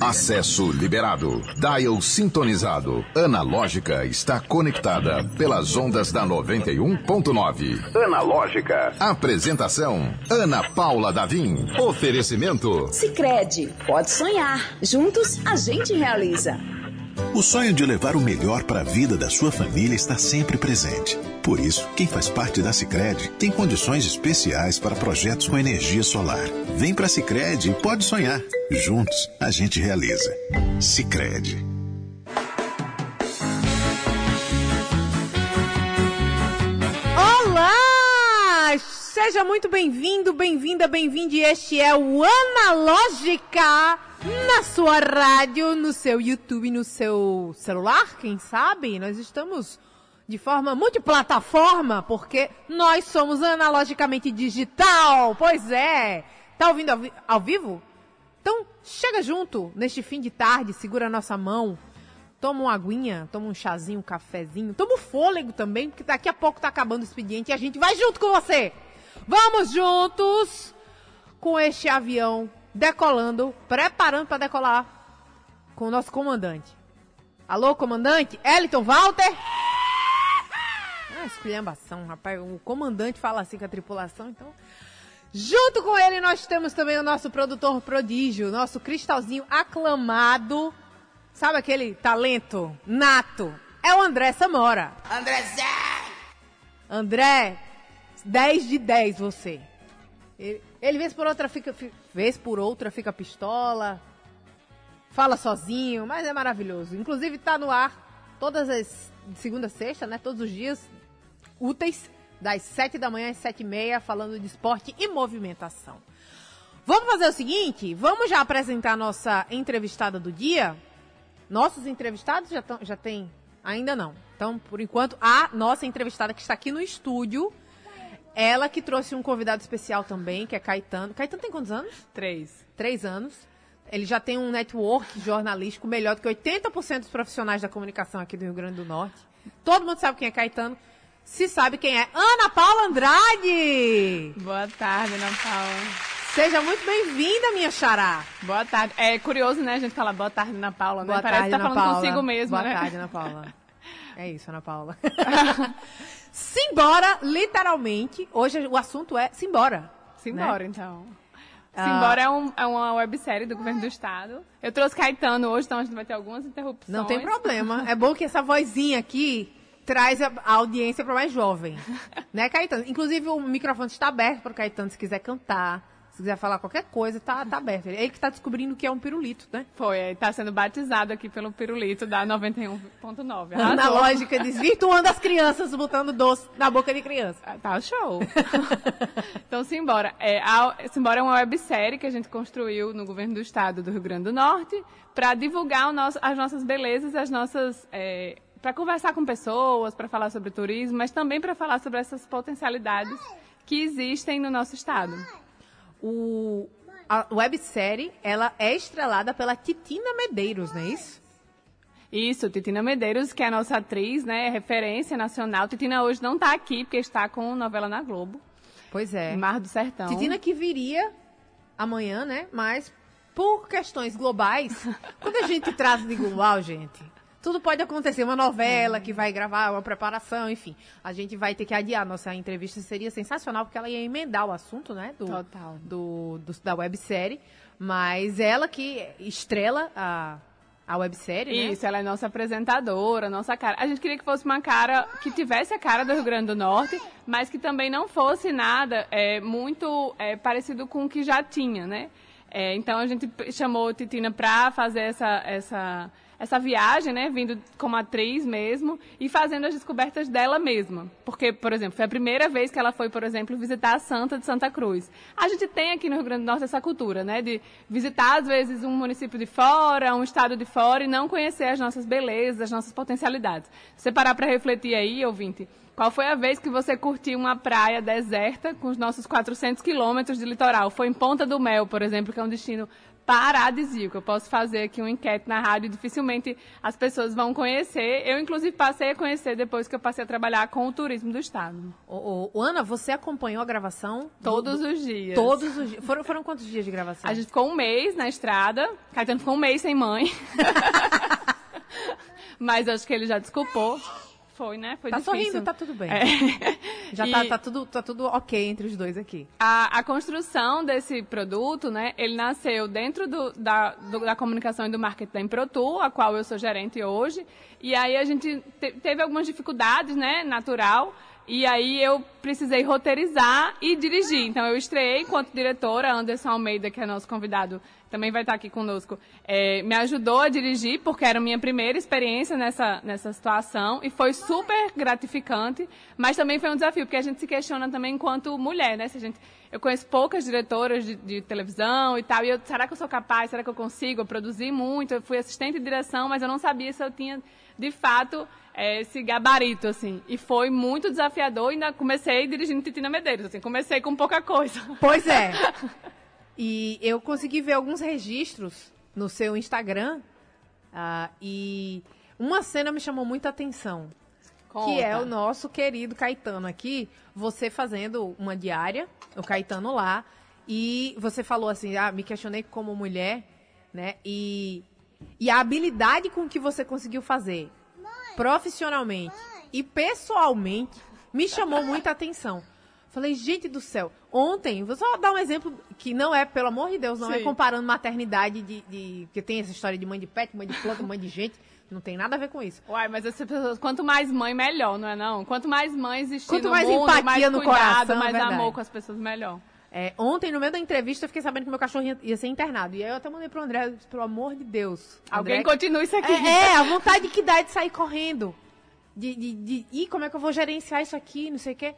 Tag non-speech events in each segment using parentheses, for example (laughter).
Acesso liberado. Dial sintonizado. Analógica está conectada pelas ondas da 91.9. Analógica. Apresentação: Ana Paula Davim. Oferecimento: Sicredi. Pode sonhar. Juntos a gente realiza. O sonho de levar o melhor para a vida da sua família está sempre presente. Por isso, quem faz parte da Sicredi tem condições especiais para projetos com energia solar. Vem para a Sicredi e pode sonhar. Juntos, a gente realiza. Sicredi. Olá! Seja muito bem-vindo, bem-vinda, bem-vinde. Este é o Analógica na sua rádio, no seu YouTube, no seu celular, quem sabe? Nós estamos de forma multiplataforma, porque nós somos analogicamente digital. Pois é. Tá ouvindo ao, vi ao vivo? Então, chega junto neste fim de tarde, segura a nossa mão, toma uma aguinha, toma um chazinho, um cafezinho, toma um fôlego também, porque daqui a pouco tá acabando o expediente e a gente vai junto com você. Vamos juntos com este avião decolando, preparando para decolar com o nosso comandante. Alô, comandante? Eliton Walter? Ah, esculhambação, rapaz. O comandante fala assim com a tripulação, então. Junto com ele, nós temos também o nosso produtor prodígio, nosso cristalzinho aclamado. Sabe aquele talento nato? É o André Samora. André Zé! André, 10 de 10 você. Ele, ele vez por outra fica, vez por outra fica pistola, fala sozinho, mas é maravilhoso. Inclusive tá no ar todas as segunda a sexta, né? Todos os dias úteis das 7 da manhã às 7 e meia, falando de esporte e movimentação. Vamos fazer o seguinte, vamos já apresentar a nossa entrevistada do dia. Nossos entrevistados já, tão, já tem, ainda não. Então, por enquanto, a nossa entrevistada que está aqui no estúdio, ela que trouxe um convidado especial também, que é Caetano. Caetano tem quantos anos? Três. Três anos. Ele já tem um network jornalístico melhor do que 80% dos profissionais da comunicação aqui do Rio Grande do Norte. Todo mundo sabe quem é Caetano se sabe quem é Ana Paula Andrade. Boa tarde, Ana Paula. Seja muito bem-vinda, minha xará. Boa tarde. É curioso, né, a gente falar boa tarde, Ana Paula, né? Boa Parece tarde, que tá Ana falando Paula. consigo mesmo, boa né? tarde, Ana Paula. É isso, Ana Paula. (laughs) simbora, literalmente. Hoje o assunto é simbora. Simbora, né? então. Ah. Simbora é, um, é uma websérie do governo do estado. Eu trouxe Caetano hoje, então a gente vai ter algumas interrupções. Não tem problema. É bom que essa vozinha aqui traz a, a audiência para mais jovem. (laughs) né, Caetano? Inclusive, o microfone está aberto para o Caetano, se quiser cantar, se quiser falar qualquer coisa, tá, tá aberto. Ele que está descobrindo que é um pirulito, né? Foi, tá sendo batizado aqui pelo pirulito da 91.9. Na lógica, desvirtuando as crianças, botando doce na boca de criança. Ah, Tá show. (laughs) então, Simbora. É, a, Simbora é uma websérie que a gente construiu no governo do estado do Rio Grande do Norte para divulgar nosso, as nossas belezas, as nossas. É, para conversar com pessoas, para falar sobre turismo, mas também para falar sobre essas potencialidades que existem no nosso estado. O, a websérie, ela é estrelada pela Titina Medeiros, não é isso? Isso, Titina Medeiros, que é a nossa atriz, né, referência nacional. Titina hoje não está aqui, porque está com novela na Globo, Pois é. Mar do Sertão. Titina que viria amanhã, né? Mas por questões globais, (laughs) quando a gente trata de global, gente, tudo pode acontecer. Uma novela que vai gravar, uma preparação, enfim. A gente vai ter que adiar nossa entrevista. Seria sensacional, porque ela ia emendar o assunto, né? Do, Total. Do, do- da websérie. Mas ela que estrela a, a websérie, né? Isso, ela é nossa apresentadora, nossa cara. A gente queria que fosse uma cara que tivesse a cara do Rio Grande do Norte, mas que também não fosse nada é, muito é, parecido com o que já tinha, né? É, então a gente chamou Titina pra fazer essa, essa, essa viagem, né? Vindo como atriz mesmo e fazendo as descobertas dela mesma. Porque, por exemplo, foi a primeira vez que ela foi, por exemplo, visitar a Santa de Santa Cruz. A gente tem aqui no Rio Grande do Norte essa cultura, né? De visitar, às vezes, um município de fora, um estado de fora e não conhecer as nossas belezas, as nossas potencialidades. Você parar para refletir aí, ouvinte, qual foi a vez que você curtiu uma praia deserta com os nossos 400 quilômetros de litoral? Foi em Ponta do Mel, por exemplo, que é um destino paradisíaco. Eu posso fazer aqui uma enquete na rádio, dificilmente as pessoas vão conhecer. Eu, inclusive, passei a conhecer depois que eu passei a trabalhar com o turismo do estado. Ô, ô, Ana, você acompanhou a gravação? Todos do, os dias. Todos os dias. Foram, foram quantos dias de gravação? A gente ficou um mês na estrada. Caetano ficou um mês sem mãe. (laughs) Mas acho que ele já desculpou. Foi, né? Foi tá difícil. sorrindo, tá tudo bem. É. (laughs) Já E- tá, tá tudo, tá tudo ok entre os dois aqui. A, a construção desse produto, né, ele nasceu dentro do- da, do- da comunicação e do marketing da Improtu, a qual eu sou gerente hoje. E aí a gente te- teve algumas dificuldades, né, natural. E aí eu precisei roteirizar e dirigir. Então eu estreiei enquanto diretora, Anderson Almeida, que é nosso convidado, também vai estar aqui conosco, é, me ajudou a dirigir, porque era a minha primeira experiência nessa, nessa situação, e foi super gratificante, mas também foi um desafio, porque a gente se questiona também enquanto mulher, né? Se a gente, eu conheço poucas diretoras de, de televisão e tal, e eu, será que eu sou capaz? Será que eu consigo? Eu produzi muito, eu fui assistente de direção, mas eu não sabia se eu tinha, de fato, é, esse gabarito, assim. E foi muito desafiador, e ainda comecei dirigindo Titina Medeiros, assim, comecei com pouca coisa. Pois é. (laughs) E eu consegui ver alguns registros no seu Instagram. ah, e uma cena me chamou muita atenção. Que é o nosso querido Caetano aqui, você fazendo uma diária, o Caetano lá, e você falou assim, ah, me questionei como mulher, né? E, e a habilidade com que você conseguiu fazer profissionalmente e pessoalmente me chamou muita atenção. Falei, gente do céu, ontem, vou só dar um exemplo que não é, pelo amor de Deus, não é Sim. comparando maternidade de, de. Porque tem essa história de mãe de pet, mãe de planta, mãe de gente. Não tem nada a ver com isso. Uai, mas as pessoas, quanto mais mãe, melhor, não é não? Quanto mais mãe existir Quanto no mais mundo, empatia mais no cuidado, coração, mais verdade. amor com as pessoas, melhor. É, ontem, no meio da entrevista, eu fiquei sabendo que meu cachorro ia, ia ser internado. E aí eu até mandei pro André, disse, pelo amor de Deus. Alguém André, continua isso aqui. É, é, a vontade que dá é de sair correndo. De, de, de, ih, como é que eu vou gerenciar isso aqui, não sei o quê.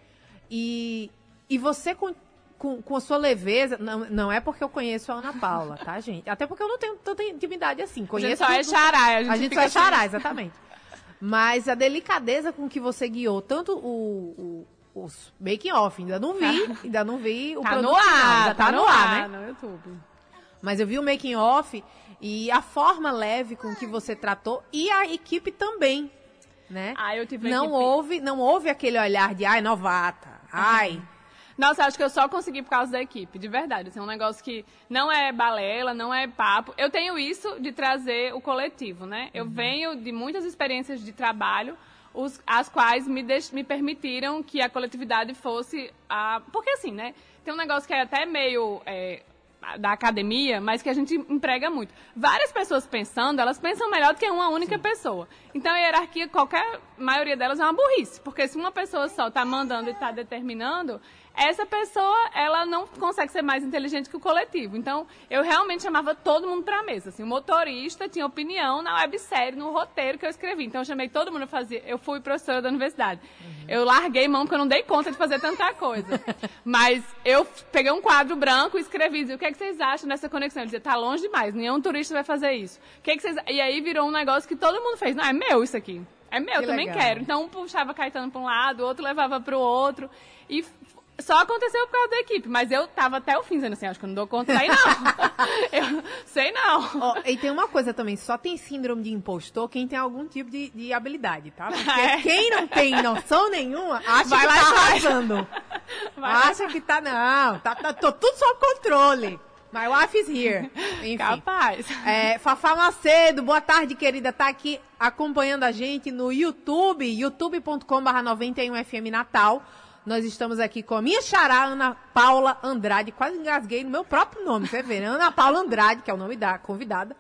E, e você com, com, com a sua leveza, não, não é porque eu conheço a Ana Paula, tá, (laughs) gente? Até porque eu não tenho tanta intimidade assim. a gente Conheço só é xará, a gente, a gente só é assim. xará, (laughs) exatamente. Mas a delicadeza com que você guiou tanto o, o, os making off, ainda não vi, ainda não vi o Tá produto no ar, final, ainda tá, no ar, né? no YouTube. Mas eu vi o making off e a forma leve com que você tratou e a equipe também, né? Ah, eu tive não equipe- houve, não houve aquele olhar de ai novata, ai. (laughs) Nossa, acho que eu só consegui por causa da equipe, de verdade. Assim, é um negócio que não é balela, não é papo. Eu tenho isso de trazer o coletivo, né? Eu venho de muitas experiências de trabalho, os- as quais me, deix- me permitiram que a coletividade fosse a. Porque assim, né? Tem um negócio que é até meio. é, da academia, mas que a gente emprega muito. Várias pessoas pensando, elas pensam melhor do que uma única pessoa. Então a hierarquia, qualquer maioria delas é uma burrice, porque se uma pessoa só está mandando e está determinando, essa pessoa, ela não consegue ser mais inteligente que o coletivo. Então, eu realmente chamava todo mundo para a mesa. Assim, o motorista tinha opinião na websérie, no roteiro que eu escrevi. Então, eu chamei todo mundo fazer. Eu fui professora da universidade. Eu larguei mão porque eu não dei conta de fazer tanta coisa. (laughs) Mas eu peguei um quadro branco e escrevi, dizia, o que, é que vocês acham dessa conexão? Eu dizia, tá longe demais, nenhum turista vai fazer isso. O que, é que vocês... E aí virou um negócio que todo mundo fez. Não, é meu isso aqui. É meu, Que também legal. quero. Então, um puxava Caetano para um lado, o outro levava para o outro. E só aconteceu por causa da equipe. Mas eu tava até o fim dizendo assim, acho que eu não dou conta aí, não. (laughs) eu sei não. Ó, e tem uma coisa também, só tem síndrome de impostor quem tem algum tipo de, de habilidade, tá? Porque (laughs) É. quem não tem noção nenhuma, acha Vai que lá tá arrasando. (laughs) Vai lá acha que tá, não, tá, tá tô tudo sob controle. My wife is here. Enfim. Capaz. É, Fafá Macedo, boa tarde, querida. Tá aqui acompanhando a gente no YouTube, youtube.com.br 91FM Natal. Nós estamos aqui com a minha xará, Ana Paula Andrade. Quase engasguei no meu próprio nome, você vê, né? Ana Paula Andrade, que é o nome da convidada.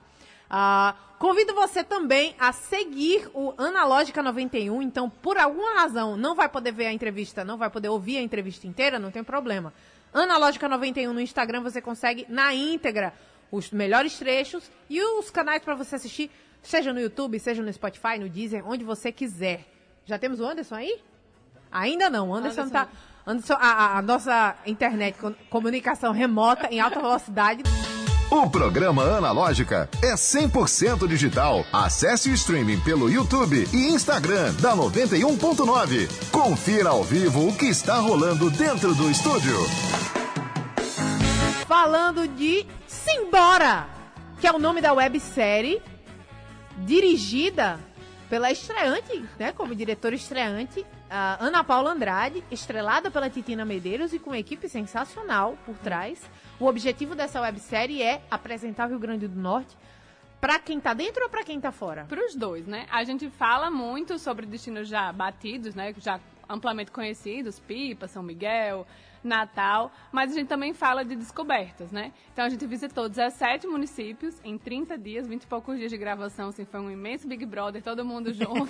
Ah, convido você também a seguir o Analógica 91. Então, por alguma razão, não vai poder ver a entrevista, não vai poder ouvir a entrevista inteira, não tem problema. Analógica 91 no Instagram, você consegue na íntegra os melhores trechos e os canais para você assistir, seja no YouTube, seja no Spotify, no Deezer, onde você quiser. Já temos o Anderson aí? Ainda não, Anderson, Anderson tá. Anderson, a, a- nossa internet, com- comunicação remota em alta velocidade. O programa Analógica é 100% digital. Acesse o streaming pelo YouTube e Instagram da 91.9. Confira ao vivo o que está rolando dentro do estúdio. Falando de Simbora! que é o nome da websérie dirigida pela estreante, né, como diretora estreante, a Ana Paula Andrade, estrelada pela Titina Medeiros e com uma equipe sensacional por trás. O objetivo dessa websérie é apresentar o Rio Grande do Norte para quem tá dentro ou para quem tá fora? Para os dois, né? A gente fala muito sobre destinos já batidos, né? Já amplamente conhecidos, Pipa, São Miguel, Natal, mas a gente também fala de descobertas, né? Então a gente visitou 17 municípios em 30 dias, 20 e poucos dias de gravação, assim, foi um imenso Big Brother, todo mundo junto.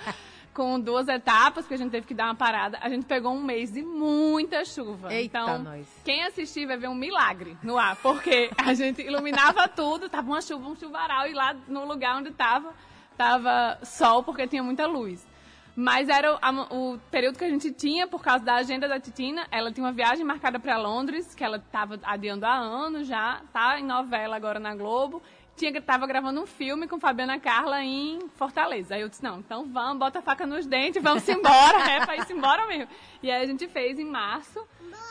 (laughs) com duas etapas, que a gente teve que dar uma parada. A gente pegou um mês de muita chuva. Eita, então, nós. quem assistir vai ver um milagre no ar, porque a (laughs) gente iluminava tudo, tava uma chuva, um chuvaral, e lá no lugar onde tava, tava sol, porque tinha muita luz. Mas era o, o, período que a gente tinha por causa da agenda da Titina. Ela tinha uma viagem marcada para Londres, que ela estava adiando há anos já, tá em novela agora na Globo. Tinha, tava gravando um filme com Fabiana Carla em Fortaleza. Aí eu disse, não, então vamos, bota a faca nos dentes, vamos embora, (laughs) é pra ir embora mesmo. E aí a gente fez em março,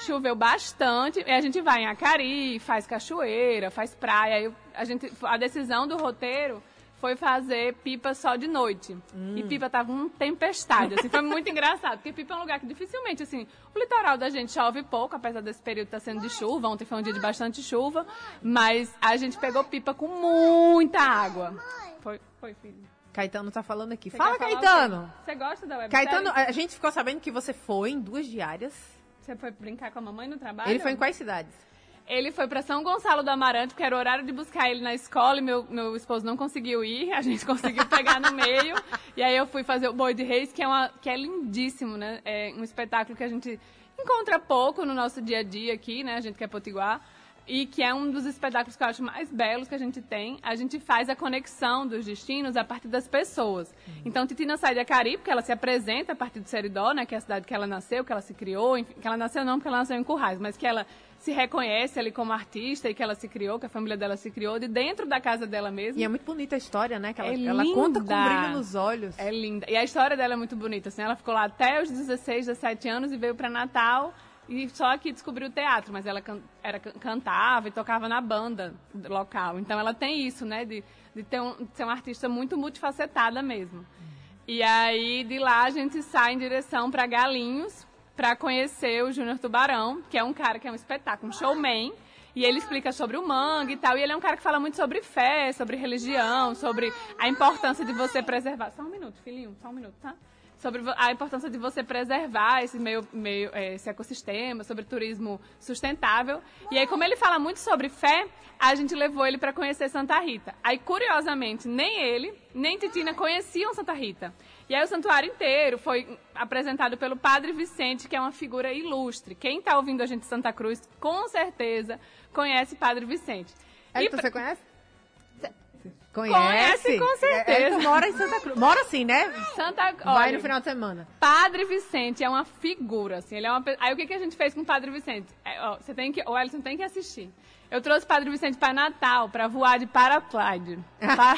choveu bastante, e a gente vai em Acari, faz cachoeira, faz praia. Aí a, gente, a decisão do roteiro foi fazer pipa só de noite. Hum. E pipa tava uma tempestade, assim, foi muito (laughs) engraçado, porque pipa é um lugar que dificilmente, assim, o litoral da gente chove pouco, apesar desse período estar tá sendo de chuva, ontem foi um dia de bastante chuva, mas a gente pegou pipa com muita água. Foi, foi, filho. Caetano tá falando aqui. Você Fala, Caetano! Você gosta da web Caetano, a gente ficou sabendo que você foi em duas diárias. Você foi brincar com a mamãe no trabalho? Ele foi em quais cidades? Ele foi para São Gonçalo do Amarante, porque era o horário de buscar ele na escola e meu, meu esposo não conseguiu ir. A gente (laughs) conseguiu pegar no meio. E aí eu fui fazer o Boi de Reis, que é, uma, que é lindíssimo, né? É um espetáculo que a gente encontra pouco no nosso dia a dia aqui, né? A gente que é potiguar e que é um dos espetáculos que eu acho mais belos que a gente tem. A gente faz a conexão dos destinos a partir das pessoas. Uhum. Então, Titina sai de Acari, porque ela se apresenta a partir do Seridó, né, que é a cidade que ela nasceu, que ela se criou, enfim, que ela nasceu não porque ela nasceu em Currais, mas que ela se reconhece ali como artista e que ela se criou, que a família dela se criou de dentro da casa dela mesma. E é muito bonita a história, né? Que ela, é ela conta com brilho nos olhos. É linda. E a história dela é muito bonita, assim. Ela ficou lá até os 16, 17 anos e veio para Natal e só que descobriu o teatro, mas ela can, era, cantava e tocava na banda local. Então ela tem isso, né? De, de, ter um, de ser uma artista muito multifacetada mesmo. E aí de lá a gente sai em direção para Galinhos para conhecer o Júnior Tubarão, que é um cara que é um espetáculo, um showman. E ele explica sobre o mangue e tal. E ele é um cara que fala muito sobre fé, sobre religião, sobre a importância de você preservar. Só um minuto, filhinho, só um minuto, tá? Sobre a importância de você preservar esse meio, meio é, esse ecossistema, sobre turismo sustentável. E aí, como ele fala muito sobre fé, a gente levou ele para conhecer Santa Rita. Aí, curiosamente, nem ele, nem Titina conheciam Santa Rita. E aí o santuário inteiro foi apresentado pelo Padre Vicente, que é uma figura ilustre. Quem está ouvindo a gente de Santa Cruz, com certeza conhece Padre Vicente. É, e você conhece? Conhece? Conhece, com certeza. É, mora em Santa Cruz. Mora assim, né? Santa Vai olha, no final de semana. Padre Vicente é uma figura, assim. Ele é uma... Aí o que, que a gente fez com o Padre Vicente? É, ó, você tem que... O Ellison tem que assistir. Eu trouxe o Padre Vicente para Natal, para voar de paraglide. (laughs) Pra...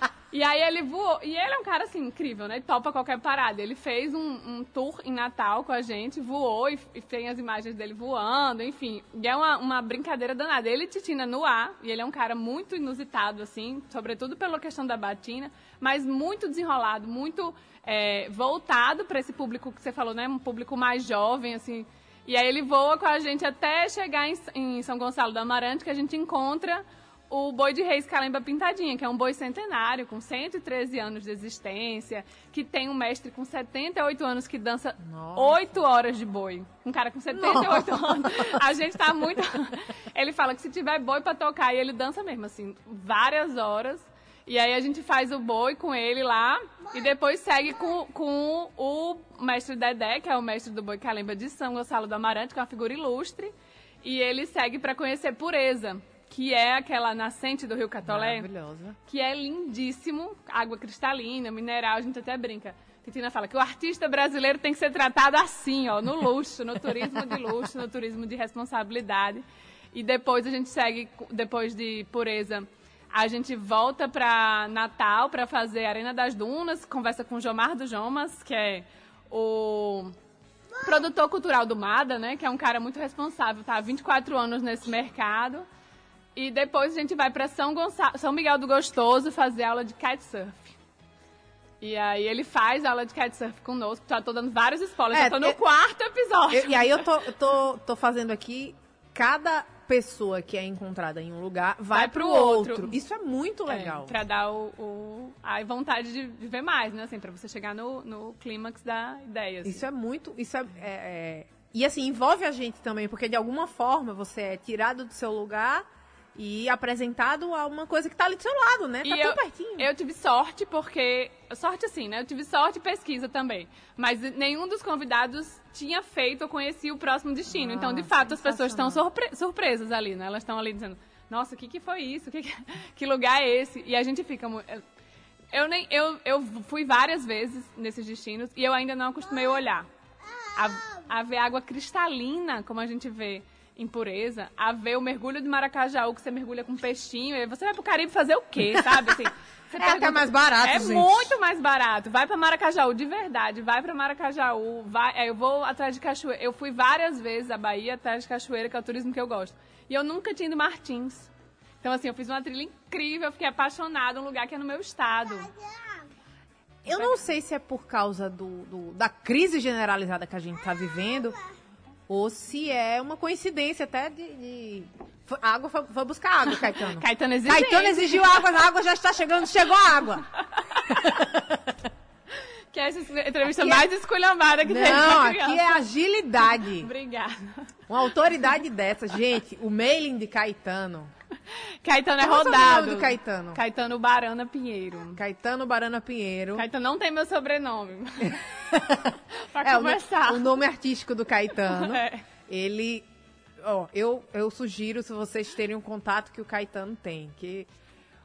(laughs) E aí ele voou. E ele é um cara, assim, incrível, né? Topa qualquer parada. Ele fez um, um tour em Natal com a gente, voou e, e, tem as imagens dele voando, enfim. E é uma, uma brincadeira danada. Ele Titina no ar, e ele é um cara muito inusitado, assim, sobretudo pela questão da batina, mas muito desenrolado, muito é, voltado para esse público que você falou, né? Um público mais jovem, assim. E aí ele voa com a gente até chegar em, em São Gonçalo do Amarante, que a gente encontra o boi de reis Calemba Pintadinha, que é um boi centenário, com 113 anos de existência, que tem um mestre com 78 anos que dança Nossa. 8 horas de boi. Um cara com 78 Nossa. anos. A gente tá muito. (laughs) Ele fala que se tiver boi para tocar, e ele dança mesmo, assim, várias horas. E aí a gente faz o boi com ele lá e depois segue com, com o mestre Dedé, que é o mestre do boi Calemba de São Gonçalo do Amarante, que é uma figura ilustre. E ele segue para conhecer Pureza, que é aquela nascente do Rio Catolé. Maravilhosa. Que é lindíssimo, água cristalina, mineral, a gente até brinca. Titina fala que o artista brasileiro tem que ser tratado assim, ó, no luxo, no turismo de luxo, no turismo de responsabilidade. E depois a gente segue, depois de pureza, a gente volta para Natal para fazer Arena das Dunas, conversa com o Jomar do Jomas, que é o produtor cultural do MADA, né? Que é um cara muito responsável, tá há 24 anos nesse mercado. E depois a gente vai para São, Gonçalo, São Miguel do Gostoso fazer aula de kitesurf. E aí ele faz aula de kitesurf conosco. Já tô dando vários spoilers. É, já tô no eu- quarto episódio. Eu- e aí eu tô, eu tô, tô fazendo aqui, cada pessoa que é encontrada em um lugar vai, Vai pro pro outro. outro. Isso é muito legal. É, pra dar o, o- a vontade de, de ver mais, né? Assim, pra você chegar no, no clímax da ideia. assim. Isso é muito. Isso é, é- é- E assim, envolve a gente também, porque de alguma forma você é tirado do seu lugar e apresentado a uma coisa que tá ali do seu lado, né? Tá E tão eu, pertinho. eu tive sorte porque. Sorte assim, né? Eu tive sorte e pesquisa também. Mas nenhum dos convidados tinha feito ou conhecia o próximo destino. Ah, então, de fato, as pessoas estão surpre- surpresas ali, né? Elas estão ali dizendo, nossa, o que, que foi isso? Que, que- (laughs) que lugar é esse? E a gente fica. Eu, nem, eu, eu fui várias vezes nesses destinos e eu ainda não acostumei a olhar. A, a ver água cristalina, como a gente vê em pureza, a ver o mergulho de Maracajaú, que você mergulha com peixinho, e você vai pro Caribe fazer o quê, sabe? Assim, (laughs) você É até mais barato, É gente. muito mais barato. Vai pra Maracajaú, de verdade. Vai pra Maracajaú. Vai, é, eu vou atrás de cachoeira. Eu fui várias vezes à Bahia atrás de cachoeira, que é o turismo que eu gosto. E eu nunca tinha ido Martins. Então, assim, eu fiz uma trilha incrível, fiquei apaixonada, um lugar que é no meu estado. Eu não sei se é por causa do, do- da crise generalizada que a gente tá vivendo, ou se é uma coincidência até de. de- água foi, foi buscar água, Caetano. (laughs) Caetano exigente. Caetano exigiu água, a água já está chegando, chegou a água. (laughs) Que é essa entrevista Aqui é- mais esculhambada que teve Não, aqui criança. é agilidade. (laughs) Obrigada. Uma autoridade dessa, gente, o mailing de Caetano. Caetano é é o rodado. do Caetano? Caetano Barana Pinheiro. Caetano Barana Pinheiro. Caetano não tem meu sobrenome. (laughs) pra É, o, no- conversar. o nome artístico do Caetano. (laughs) É. Ele. Ó, eu, eu sugiro se vocês terem um contato que o Caetano tem. Que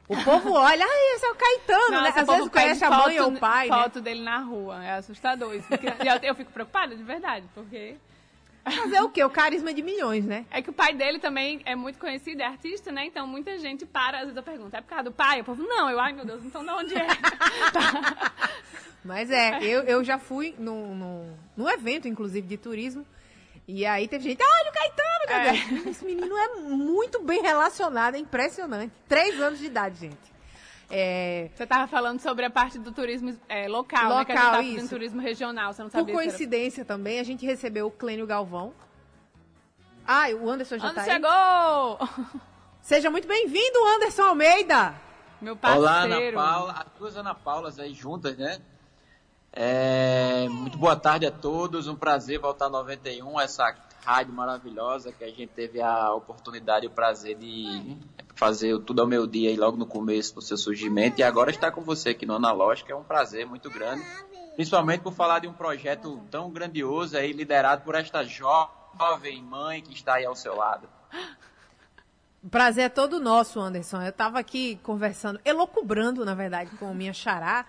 o povo olha, ah, esse é o Caetano, né? Nossa, Às o povo vezes conhece a mãe foto- ou o pai, né? foto dele na rua. É assustador isso. porque- (laughs) eu, eu fico preocupada, de verdade, porque... Mas é o quê? O carisma de milhões, né? É que o pai dele também é muito conhecido, é artista, né? Então muita gente para, às vezes eu pergunto, é por causa do pai? O povo, não, eu, ai meu Deus, então de onde é? (laughs) Mas é, eu, eu já fui no, no, no evento, inclusive, de turismo. E aí teve gente, olha o Caetano, Caetano. Esse menino é muito bem relacionado, é impressionante. Três anos de idade, gente. É, Você tava falando sobre a parte do turismo é, local, né? Que a gente Local, tá fazendo isso. turismo regional, você não por sabia era- coincidência também, a gente recebeu o Clênio Galvão. Ah, o Anderson já Anderson tá aí. chegou! (laughs) Seja muito bem-vindo, Anderson Almeida. Meu parceiro. Olá, Ana Paula, as duas Ana Paulas aí juntas, né? É, muito boa tarde a todos, um prazer voltar ao 91, essa rádio maravilhosa que a gente teve a oportunidade e o prazer de fazer tudo ao meu dia aí logo no começo do seu surgimento e agora estar com você aqui no Analógico é um prazer muito grande, principalmente por falar de um projeto tão grandioso aí liderado por esta jovem mãe que está aí ao seu lado. Prazer é todo nosso, Anderson. Eu tava aqui conversando, elocubrando, na verdade, com minha xará,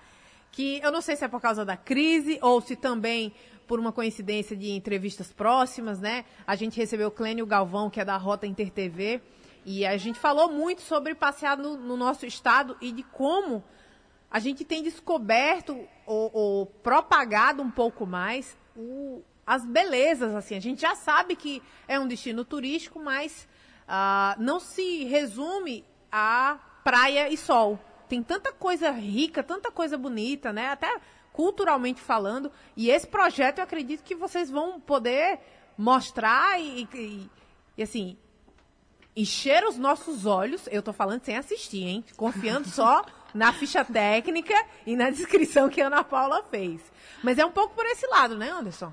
que eu não sei se é por causa da crise ou se também por uma coincidência de entrevistas próximas, né? A gente recebeu o Clênio Galvão, que é da Rota Inter TV, e a gente falou muito sobre passear no, no nosso estado e de como a gente tem descoberto ou, ou propagado um pouco mais o- as belezas, assim. A gente já sabe que é um destino turístico, mas ah, não se resume a praia e sol. Tem tanta coisa rica, tanta coisa bonita, né? Até culturalmente falando. E esse projeto eu acredito que vocês vão poder mostrar e, e- e, assim, encher os nossos olhos, eu tô falando sem assistir, hein? Confiando só (laughs) na ficha técnica e na descrição que a Ana Paula fez. Mas é um pouco por esse lado, né, Anderson?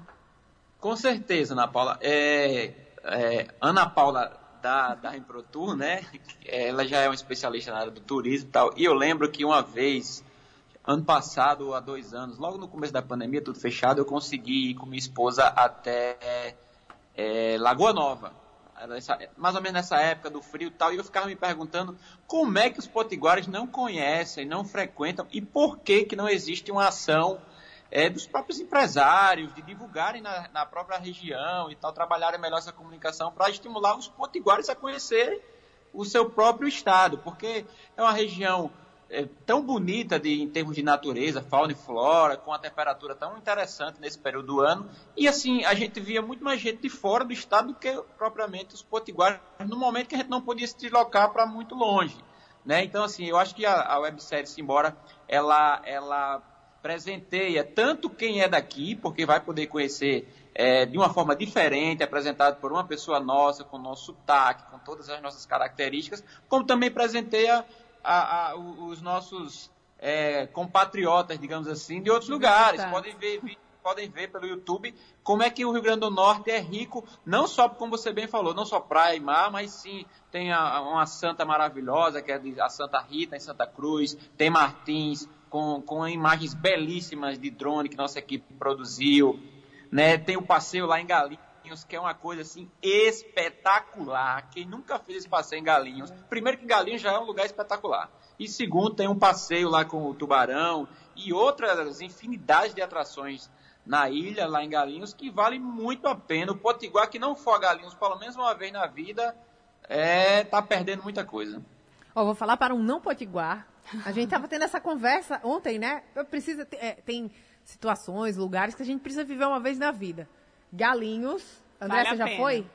Com certeza, Ana Paula. É, é, Ana Paula da, da Improtur, né? Ela já é uma especialista na área do turismo e tal. E eu lembro que uma vez, ano passado, há dois anos, logo no começo da pandemia, tudo fechado, eu consegui ir com minha esposa até é, Lagoa Nova. Essa- mais ou menos nessa época do frio e tal, e eu ficava me perguntando como é que os potiguares não conhecem, não frequentam, e por que que não existe uma ação é, dos próprios empresários, de divulgarem na, na própria região e tal, trabalharem melhor essa comunicação para estimular os potiguares a conhecerem o seu próprio estado, porque é uma região é, tão bonita de, em termos de natureza, fauna e flora, com a temperatura tão interessante nesse período do ano. E assim, a gente via muito mais gente de fora do estado do que propriamente os potiguares, no momento que a gente não podia se deslocar para muito longe. Né? Então, assim, eu acho que a, a websérie Simbora, ela, ela presenteia tanto quem é daqui, porque vai poder conhecer é, de uma forma diferente, apresentado por uma pessoa nossa, com o nosso sotaque, com todas as nossas características, como também presenteia a, a, os nossos é, compatriotas, digamos assim, de outros lugares. Podem ver, podem ver pelo YouTube como é que o Rio Grande do Norte é rico, não só, como você bem falou, não só praia e mar, mas sim tem a, uma santa maravilhosa, que é a Santa Rita em Santa Cruz, tem Martins, com, com imagens belíssimas de drone que nossa equipe produziu, né? Tem o passeio lá em Galinhos, que é uma coisa assim espetacular. Quem nunca fez esse passeio em Galinhos, primeiro que Galinhos já é um lugar espetacular. E segundo, tem um passeio lá com o tubarão e outras infinidades de atrações na ilha, lá em Galinhos, que vale muito a pena. O Potiguar, que não for a Galinhos pelo menos uma vez na vida, é tá perdendo muita coisa. Vou falar para um não Potiguar. A gente tava tendo essa conversa ontem, né? Eu preciso, é, tem situações, lugares que a gente precisa viver uma vez na vida. Galinhos. André, vale você já pena. foi?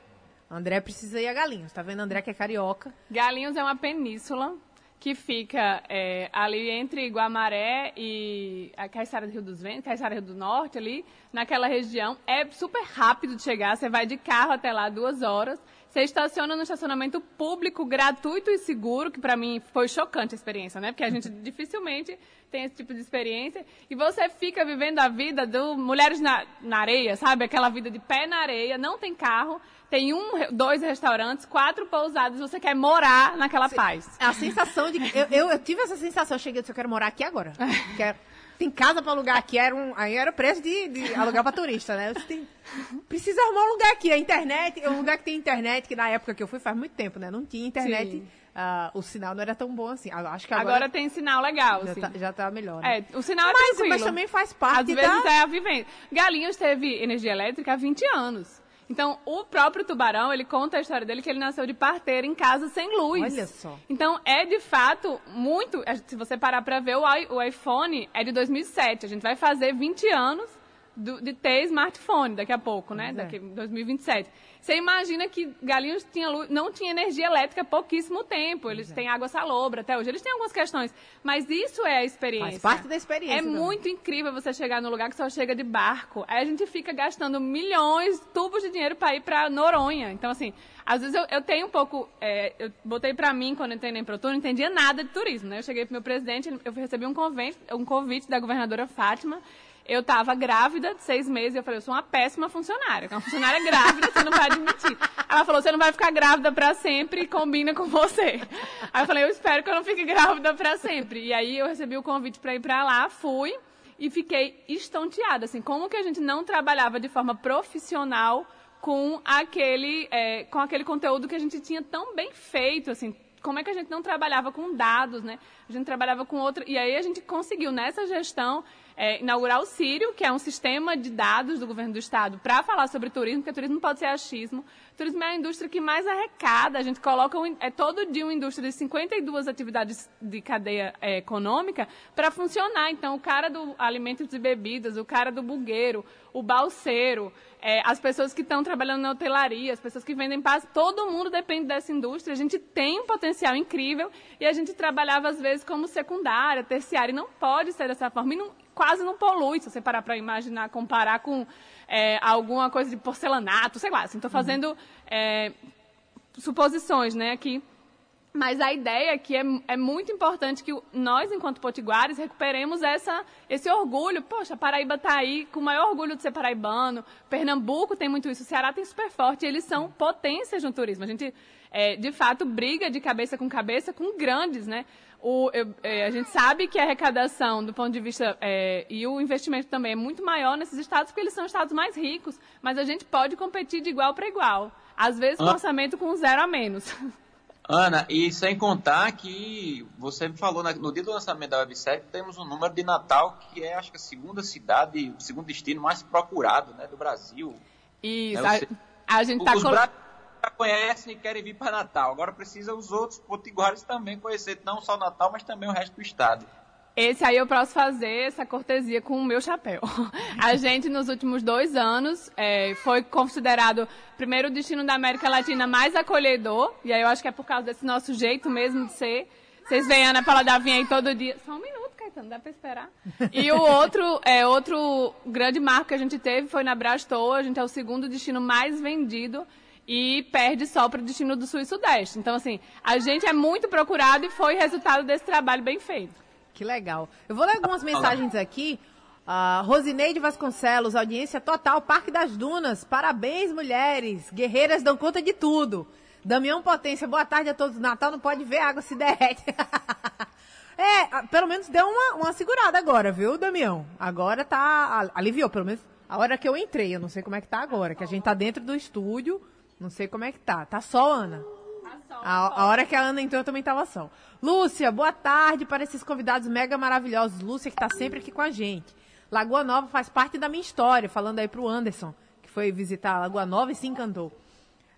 André precisa ir a Galinhos. Tá vendo? André que é carioca. Galinhos é uma península que fica é, ali entre Guamaré e a Caiçara do Rio dos Ventos, Caiçara Rio do Norte, ali, naquela região. É super rápido de chegar, você vai de carro até lá duas horas. Você estaciona no estacionamento público, gratuito e seguro, que para mim foi chocante a experiência, né? Porque a gente (laughs) dificilmente tem esse tipo de experiência. E você fica vivendo a vida do Mulheres na, na Areia, sabe? Aquela vida de pé na areia, não tem carro, tem um, dois restaurantes, quatro pousadas, você quer morar naquela paz. A sensação de. Eu, eu, eu, tive essa sensação, eu cheguei e disse, eu quero morar aqui agora. (laughs) Quero tem casa para alugar aqui, era um, aí era preço de, de alugar para turista, né? Tem, precisa arrumar um lugar aqui, a internet, um lugar que tem internet, que na época que eu fui faz muito tempo, né? Não tinha internet, uh, o sinal não era tão bom assim. Acho que agora, agora tem sinal legal, já, assim. tá, já tá melhor. Né? É, o sinal é mas, tranquilo. Mas também faz parte Às da... vezes é a vivência. Galinhos teve energia elétrica há 20 anos. Então, o próprio tubarão, ele conta a história dele que ele nasceu de parteira em casa sem luz. Olha só. Então, é de fato muito. Se você parar para ver, o iPhone é de 2007. A gente vai fazer 20 anos do, de ter smartphone daqui a pouco, né? É. Daqui 2027. Você imagina que Galinhos tinha luz, não tinha energia elétrica há pouquíssimo tempo. Eles é. têm água salobra até hoje. Eles têm algumas questões. Mas isso é a experiência. Faz parte da experiência. É também. muito incrível você chegar num lugar que só chega de barco. Aí a gente fica gastando milhões, tubos de dinheiro para ir para Noronha. Então, assim, às vezes eu, eu tenho um pouco. É, eu botei para mim, quando eu entrei na Emprotur, não entendia nada de turismo. Né? Eu cheguei pro meu presidente, eu recebi um convite, um convite da governadora Fátima eu estava grávida de seis meses e eu falei, eu sou uma péssima funcionária. Uma funcionária grávida, você não vai admitir. Ela falou, você não vai ficar grávida para sempre e combina com você. Aí eu falei, eu espero que eu não fique grávida para sempre. E aí eu recebi o convite para ir para lá, fui e fiquei estonteada. Assim, como que a gente não trabalhava de forma profissional com aquele, é, com aquele conteúdo que a gente tinha tão bem feito, assim, como é que a gente não trabalhava com dados, né? A gente trabalhava com outro. E aí a gente conseguiu, nessa gestão, é, inaugurar o Sírio, que é um sistema de dados do governo do estado para falar sobre turismo, porque turismo pode ser achismo. Turismo é a indústria que mais arrecada. A gente coloca um, é todo dia uma indústria de 52 atividades de cadeia é, econômica para funcionar. Então, o cara do alimentos e bebidas, o cara do bugueiro, o balseiro, é, as pessoas que estão trabalhando na hotelaria, as pessoas que vendem paz, todo mundo depende dessa indústria. A gente tem um potencial incrível e a gente trabalhava às vezes como secundária, terciária, e não pode ser dessa forma. E não, quase não polui, se você parar para imaginar, comparar com é, alguma coisa de porcelanato, sei lá. Assim, estou fazendo uhum. é, suposições né, aqui. Mas a ideia é que é, é, muito importante que nós, enquanto potiguares, recuperemos essa, esse orgulho. Poxa, Paraíba está aí com o maior orgulho de ser paraibano. Pernambuco tem muito isso. O Ceará tem super forte. Eles são potências no turismo. A gente, é, de fato, briga de cabeça com cabeça com grandes, né? O, eu, é, a gente sabe que a arrecadação, do ponto de vista, é, e o investimento também é muito maior nesses estados, porque eles são estados mais ricos, mas a gente pode competir de igual para igual. Às vezes, com orçamento com zero a menos. (laughs) Ana, e sem contar que você me falou no dia do lançamento da websérie, temos um número de Natal que é, acho que a segunda cidade, o segundo destino mais procurado né, do Brasil. Isso, né? a, a, gente está... Col já conhecem e querem vir para Natal. Agora precisa os outros potiguares também conhecer não só Natal, mas também o resto do estado. Esse aí eu posso fazer essa cortesia com o meu chapéu. (laughs) A gente, nos últimos dois anos, é, foi considerado primeiro destino da América Latina mais acolhedor, e aí eu acho que é por causa desse nosso jeito mesmo de ser. Vocês veem Ana Paula Davinha aí todo dia. Só um minuto, Caetano, dá pra esperar. E o outro, é, outro grande marco que a gente teve foi na Brastoa. A gente é o segundo destino mais vendido e perde só para o destino do Sul e Sudeste. Então, assim, a gente é muito procurado e foi resultado desse trabalho bem feito. Que legal. Eu vou ler algumas mensagens aqui. Uh, Rosineide Vasconcelos, audiência total, Parque das Dunas. Parabéns, mulheres. Guerreiras dão conta de tudo. Damião Potência, boa tarde a todos. Natal não pode ver, a água se derrete. (laughs) é, pelo menos deu uma, uma segurada agora, viu, Damião? Agora tá. Aliviou, pelo menos a hora que eu entrei. Eu não sei como é que tá agora, que a gente tá dentro do estúdio. Não sei como é que tá. Tá sol, Ana? A, a, hora que a Ana entrou, eu também tava sol. Lúcia, boa tarde para esses convidados mega maravilhosos. Lúcia, que está sempre aqui com a gente. Lagoa Nova faz parte da minha história, falando aí pro Anderson, que foi visitar a Lagoa Nova e se encantou.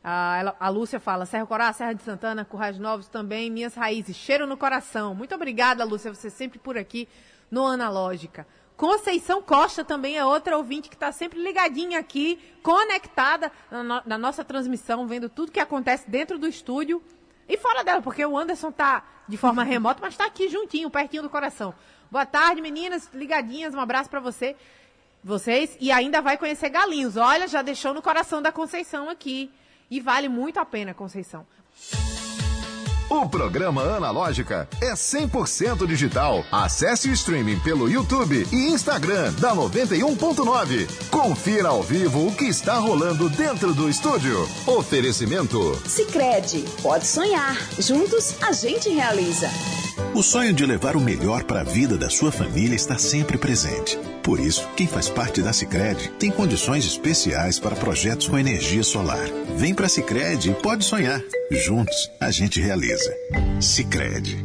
Ah, ela, a Lúcia fala, Serra Corá, Serra de Santana, Currais Novos também, minhas raízes, cheiro no coração. Muito obrigada, Lúcia, você sempre por aqui no Analógica. Conceição Costa também é outra ouvinte que está sempre ligadinha aqui, conectada na, no, na, nossa transmissão, vendo tudo que acontece dentro do estúdio e fora dela, porque o Anderson está de forma (laughs) remota, mas está aqui juntinho, pertinho do coração. Boa tarde, meninas, ligadinhas, um abraço para você, vocês. E ainda vai conhecer Galinhos. Olha, já deixou no coração da Conceição aqui. E vale muito a pena, Conceição. O programa Analógica é 100% digital. Acesse o streaming pelo YouTube e Instagram da 91.9. Confira ao vivo o que está rolando dentro do estúdio. Oferecimento. Sicredi, pode sonhar. Juntos a gente realiza. O sonho de levar o melhor para a vida da sua família está sempre presente. Por isso, quem faz parte da Sicredi tem condições especiais para projetos com energia solar. Vem para a Sicredi e pode sonhar. Juntos a gente realiza. Sicredi.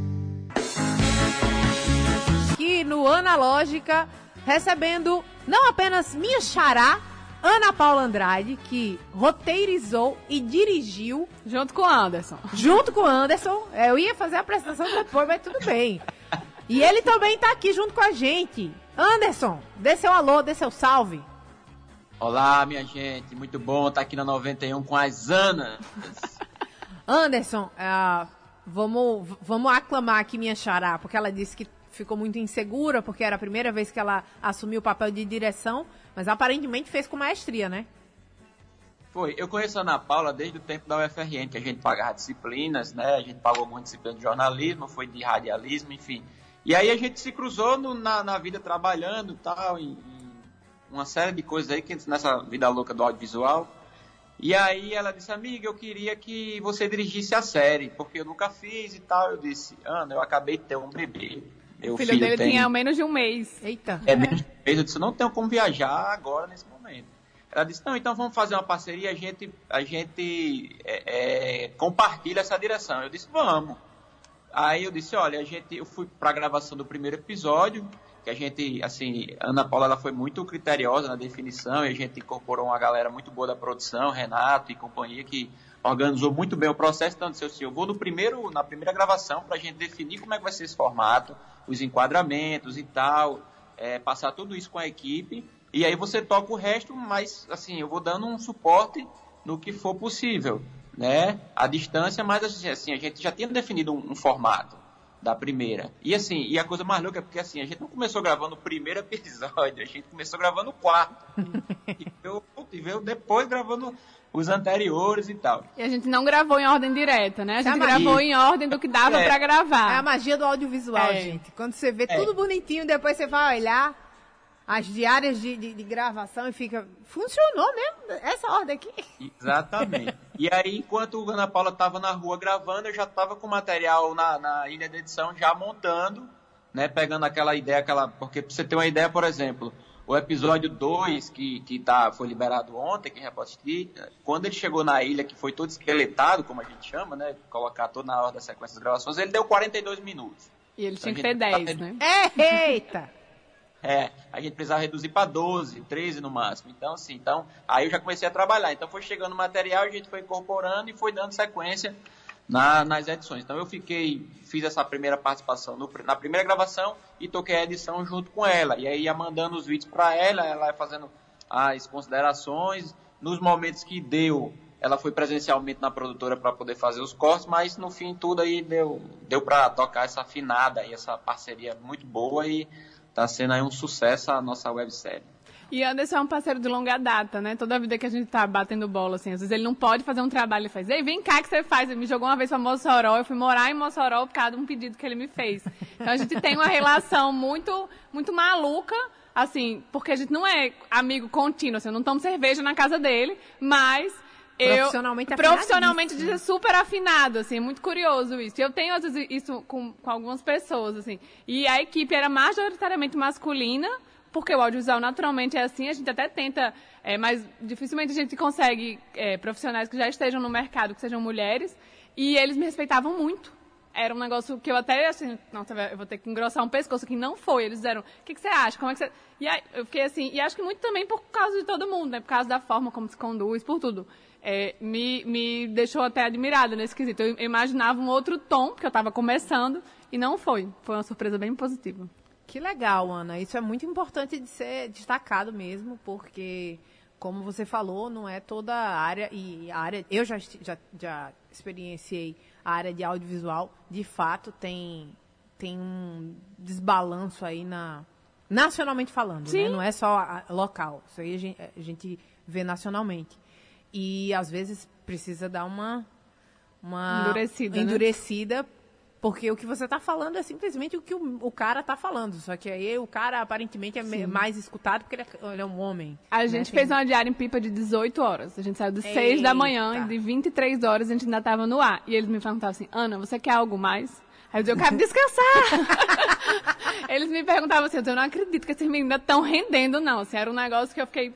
Aqui no Analógica, recebendo não apenas minha xará, Ana Paula Andrade, que roteirizou e dirigiu. Junto com o Anderson. Junto com o Anderson. É, eu ia fazer a apresentação depois, mas tudo bem. E ele também está aqui junto com a gente. Anderson, dê seu alô, dê seu salve. Olá, minha gente. Muito bom estar aqui na 91 com as Anas. Anderson, uh, vamos, vamos aclamar aqui minha xará, porque ela disse que ficou muito insegura, porque era a primeira vez que ela assumiu o papel de direção, mas aparentemente fez com maestria, né? Foi. Eu conheço a Ana Paula desde o tempo da UFRN, que a gente pagava disciplinas, né? A gente pagou muito disciplina de jornalismo, foi de radialismo, enfim. E aí a gente se cruzou no, na, na, vida trabalhando tal, em uma série de coisas aí, que nessa vida louca do audiovisual. E aí ela disse, amiga, eu queria que você dirigisse a série, porque eu nunca fiz e tal. Eu disse, Ana, eu acabei de ter um bebê. Meu o filho, filho dele tem... tinha menos de um mês. Eita. É menos de um mês. Eu disse, não tenho como viajar agora nesse momento. Ela disse, não, então vamos fazer uma parceria, a gente, a gente é, é, compartilha essa direção. Eu disse, vamos. Aí eu disse, olha, a gente, eu fui para a gravação do primeiro episódio, que a gente, assim, Ana Paula ela foi muito criteriosa na definição, e a gente incorporou uma galera muito boa da produção, Renato e companhia, que organizou muito bem o processo, eu disse assim, eu vou no primeiro, na primeira gravação para a gente definir como é que vai ser esse formato, os enquadramentos e tal, é, passar tudo isso com a equipe, e aí você toca o resto, mas assim, eu vou dando um suporte no que for possível, né? A distância, mas assim, assim a gente já tinha definido um, um um da primeira. E assim, e a coisa mais louca é porque assim, a gente não começou gravando o primeiro episódio, a gente começou gravando o quarto. e, veio, e veio depois gravando os anteriores e tal. E a gente não gravou em ordem direta, né? A gente é gravou em ordem do que dava é. para gravar. É a magia do audiovisual, é. gente. Quando você vê é. tudo bonitinho, depois você vai olhar as diárias de, de, de, gravação e fica. Funcionou mesmo essa ordem aqui. Exatamente. E aí, enquanto o Ana Paula estava na rua gravando, eu já estava com o material na, na ilha de edição já montando, né? Pegando aquela ideia, aquela. Porque pra você ter uma ideia, por exemplo, o episódio 2, que, que tá, foi liberado ontem, que reposti, quando ele chegou na ilha, que foi todo esqueletado, como a gente chama, né? Colocar toda na hora da sequência das gravações, ele deu 42 minutos. E ele então, tinha que ter 10, tá... né? É, eita! É, a gente precisava reduzir para 12, 13 no máximo. Então, assim, então, aí eu já comecei a trabalhar. Então foi chegando material, a gente foi incorporando e foi dando sequência na, nas edições. Então eu fiquei, fiz essa primeira participação no, na primeira gravação e toquei a edição junto com ela. E aí ia mandando os vídeos para ela, ela ia fazendo as considerações. Nos momentos que deu, ela foi presencialmente na produtora para poder fazer os cortes, mas no fim tudo aí deu, deu para tocar essa afinada e essa parceria muito boa e Tá sendo aí um sucesso a nossa websérie. E Anderson é um parceiro de longa data, né? Toda a vida que a gente tá batendo bola, assim, às vezes ele não pode fazer um trabalho, ele faz, ei, vem cá que você faz. Ele me jogou uma vez pra Mossoró, eu fui morar em Mossoró por causa de um pedido que ele me fez. Então a gente tem uma relação muito, muito maluca, assim, porque a gente não é amigo contínuo, assim, não tomo cerveja na casa dele, mas eu, profissionalmente profissionalmente de super afinado, assim, é muito curioso isso. Eu tenho, às vezes, isso com, com algumas pessoas, assim. E a equipe era majoritariamente masculina, porque o audiovisual naturalmente é assim, a gente até tenta, é, mas dificilmente a gente consegue é, profissionais que já estejam no mercado, que sejam mulheres, e eles me respeitavam muito. Era um negócio que eu até, assim, nossa, eu vou ter que engrossar um pescoço aqui. Não foi. Eles disseram, o que, que você acha? Como é que você... E aí, eu fiquei assim, e acho que muito também por causa de todo mundo, né? Por causa da forma como se conduz, por tudo é, me, me deixou até admirada nesse quesito. Eu imaginava um outro tom, porque eu estava começando, e não foi. Foi uma surpresa bem positiva. Que legal, Ana. Isso é muito importante de ser destacado mesmo, porque, como você falou, não é toda a área, e a área, eu já, já, já experienciei a área de audiovisual, de fato tem, tem um desbalanço aí na, nacionalmente falando, né? não é só a, local. Isso aí a gente, a gente vê nacionalmente. E às vezes precisa dar uma, uma endurecida, né? endurecida né? porque o que você está falando é simplesmente o que o, o cara está falando. Só que aí o cara aparentemente é Sim. mais escutado porque ele é, ele é, um homem. A né? gente fez uma diária em pipa de 18 horas. A gente saiu de 6 da manhã e de 23 horas a gente ainda estava no ar. E eles me perguntavam assim, Ana, você quer algo mais? Aí eu dizia, eu quero descansar. (laughs) eles me perguntavam assim, eu não acredito que esses meninos estão rendendo, não. Assim, era um negócio que eu fiquei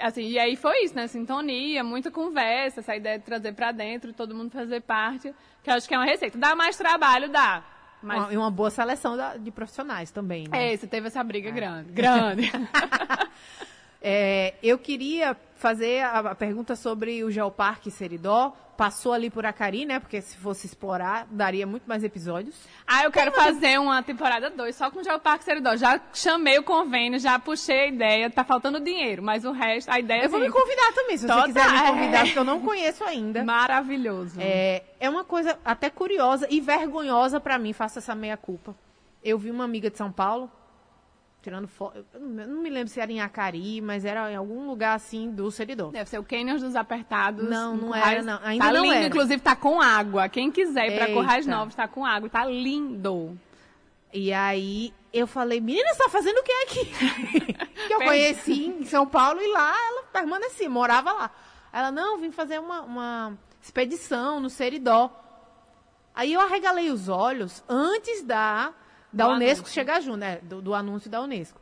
assim, e aí foi isso, né? Sintonia, muita conversa, essa ideia de trazer para dentro, todo mundo fazer parte, que eu acho que é uma receita. Dá mais trabalho, dá. Mas... E uma boa seleção de profissionais também, né? É, você teve essa briga é. grande. Grande. (laughs) (laughs) é, eu queria fazer a, pergunta sobre o Geoparque Seridó. Passou ali por Acari, né? Porque se fosse explorar, daria muito mais episódios. Ah, eu quero Como fazer uma temporada 2 só com o Geoparque Seridó. Já chamei o convênio, já puxei a ideia. Tá faltando dinheiro, mas o resto, a ideia... Eu vou me convidar também, se você quiser me convidar, é. porque eu não conheço ainda. Maravilhoso. É, é uma coisa até curiosa e vergonhosa para mim, faço essa meia-culpa. Eu vi uma amiga de São Paulo, tirando foto. Não me lembro se era em Acari, mas era em algum lugar assim do Seridó. Deve ser o Canyon dos Apertados. Não, não era, não. Ainda tá não lindo, era. inclusive tá com água. Quem quiser ir pra Corrais Novos, tá com água. Tá lindo. E aí eu falei, menina, você tá fazendo o que aqui? (laughs) que eu conheci em São Paulo e lá ela permanecia, morava lá. Ela, não, vim fazer uma, uma expedição no Seridó. Aí eu arregalei os olhos antes da da do Unesco anúncio. chegar junto, né? Do, do, anúncio da Unesco.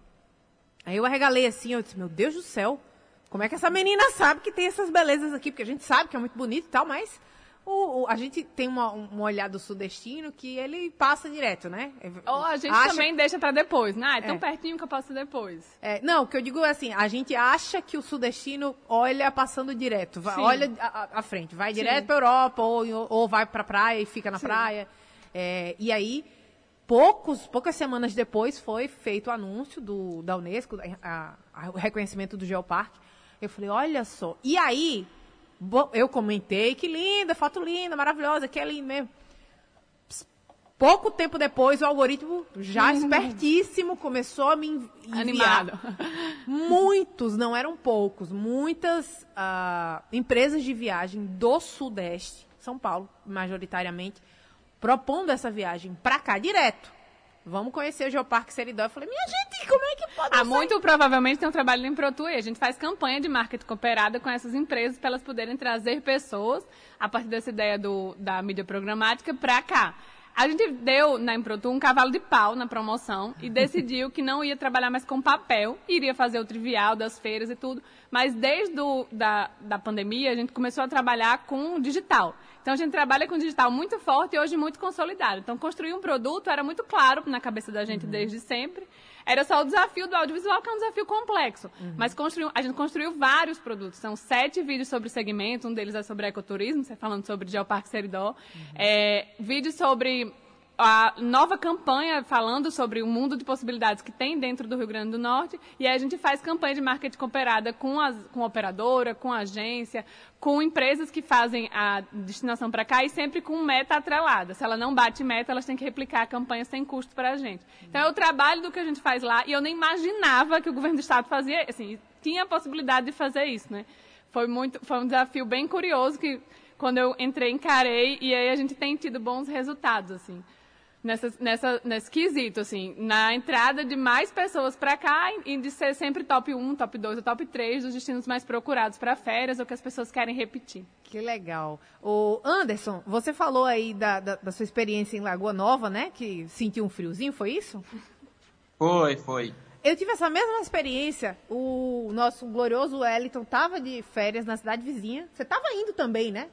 Aí eu arregalei assim, eu disse, meu Deus do céu, como é que essa menina sabe que tem essas belezas aqui? Porque a gente sabe que é muito bonito e tal, mas o, o, a gente tem uma, um olhar do sudestino que ele passa direto, né? Ou a gente acha... também deixa para depois, né? É tão é. pertinho que eu passo depois. É, não, o que eu digo é assim, a gente acha que o sudestino olha passando direto, vai, olha à frente, vai Sim. direto para Europa ou, ou vai para praia e fica na Sim. praia. É, e aí poucos, poucas semanas depois foi feito o anúncio do, da Unesco, a, a, o reconhecimento do Geoparque. Eu falei, olha só. E aí, eu comentei, que linda, foto linda, maravilhosa, que é lindo mesmo. Pouco tempo depois, o algoritmo, já (laughs) espertíssimo, começou a me enviar. Animado. Muitos, não eram poucos, muitas uh, empresas de viagem do Sudeste, São Paulo, majoritariamente, propondo essa viagem para cá direto. Vamos conhecer o Geoparque Seridó. Eu falei, minha gente, como é que pode Ah, muito provavelmente tem um trabalho em ProTour e a gente faz campanha de marketing cooperada com essas empresas para elas poderem trazer pessoas a partir dessa ideia do, da mídia programática para cá. A gente deu na Improtu um cavalo de pau na promoção e (laughs) decidiu que não ia trabalhar mais com papel, iria fazer o trivial das feiras e tudo. Mas desde do, da, da pandemia, a gente começou a trabalhar com digital. Então a gente trabalha com digital muito forte e hoje muito consolidado. Então construir um produto era muito claro na cabeça da gente uhum. desde sempre. Era só o desafio do audiovisual, que é um desafio complexo. Uhum. Mas construiu, a gente construiu vários produtos. São sete vídeos sobre segmento, um deles é sobre ecoturismo, você falando sobre Geoparque Seridó. Uhum. É, vídeos sobre a nova campanha falando sobre o mundo de possibilidades que tem dentro do Rio Grande do Norte. E aí a gente faz campanha de marketing cooperada com, as, com a operadora, com a agência, com empresas que fazem a destinação para cá e sempre com meta atrelada. Se ela não bate meta, elas têm que replicar a campanha sem custo para a gente. Então é o trabalho do que a gente faz lá e eu nem imaginava que o governo do estado fazia, assim, tinha a possibilidade de fazer isso, né? Foi muito, foi um desafio bem curioso que quando eu entrei encarei e aí a gente tem tido bons resultados, assim nessa, nessa, nesse quesito, assim, na entrada de mais pessoas para cá e de ser sempre top 1, top 2 ou top 3 dos destinos mais procurados para férias ou que as pessoas querem repetir. Que legal. O Anderson, você falou aí da, da, da sua experiência em Lagoa Nova, né? Que sentiu um friozinho, foi isso? Foi, foi. Eu tive essa mesma experiência. O nosso glorioso Wellington estava de férias na cidade vizinha. Você estava indo também, né?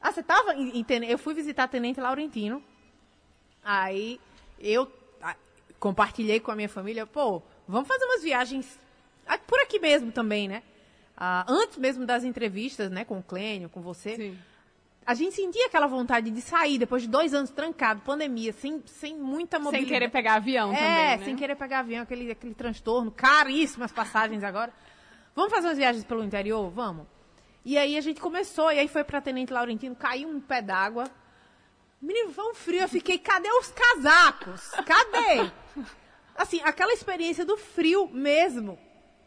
Ah, você estava em, em Eu fui visitar Tenente Laurentino. Aí eu compartilhei com a minha família, pô, vamos fazer umas viagens por aqui mesmo também, né? Ah, antes mesmo das entrevistas, né, com o Clênio, com você. Sim. A gente sentia aquela vontade de sair depois de dois anos trancado, pandemia, sem, sem muita mobilidade. Sem querer pegar avião é, também, né? sem querer pegar avião, aquele, aquele transtorno, caríssimas passagens agora. Vamos fazer umas viagens pelo interior? Vamos. E aí a gente começou, e aí foi para Tenente Laurentino, caiu um pé d'água, Menino, foi um frio. Eu fiquei, cadê os casacos? Cadê? Assim, aquela experiência do frio mesmo.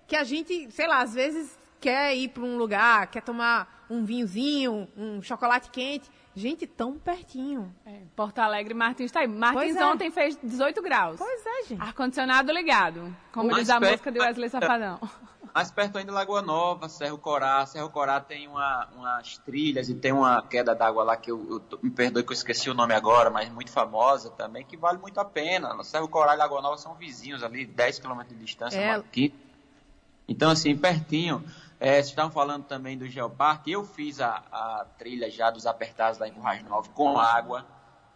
Que a gente, sei lá, às vezes quer ir para um lugar, quer tomar um vinhozinho, um chocolate quente. Gente, tão pertinho. É, Porto Alegre, Martins está aí. Martins é. ontem fez 18 graus. Pois é, gente. Ar-condicionado ligado. Como diz a música de Wesley Safadão. (laughs) Mais perto ainda Lagoa Nova, Cerro Corá. Cerro Corá tem uma, umas trilhas e tem uma queda d'água lá que eu, eu, me perdoe que eu esqueci o nome agora, mas muito famosa também, que vale muito a pena. Cerro Corá e Lagoa Nova são vizinhos ali, 10 km de distância, é. aqui. Então, assim, pertinho. É, vocês estavam falando também do Geoparque. Eu fiz a, a trilha já dos apertados lá em Currais Novos com água,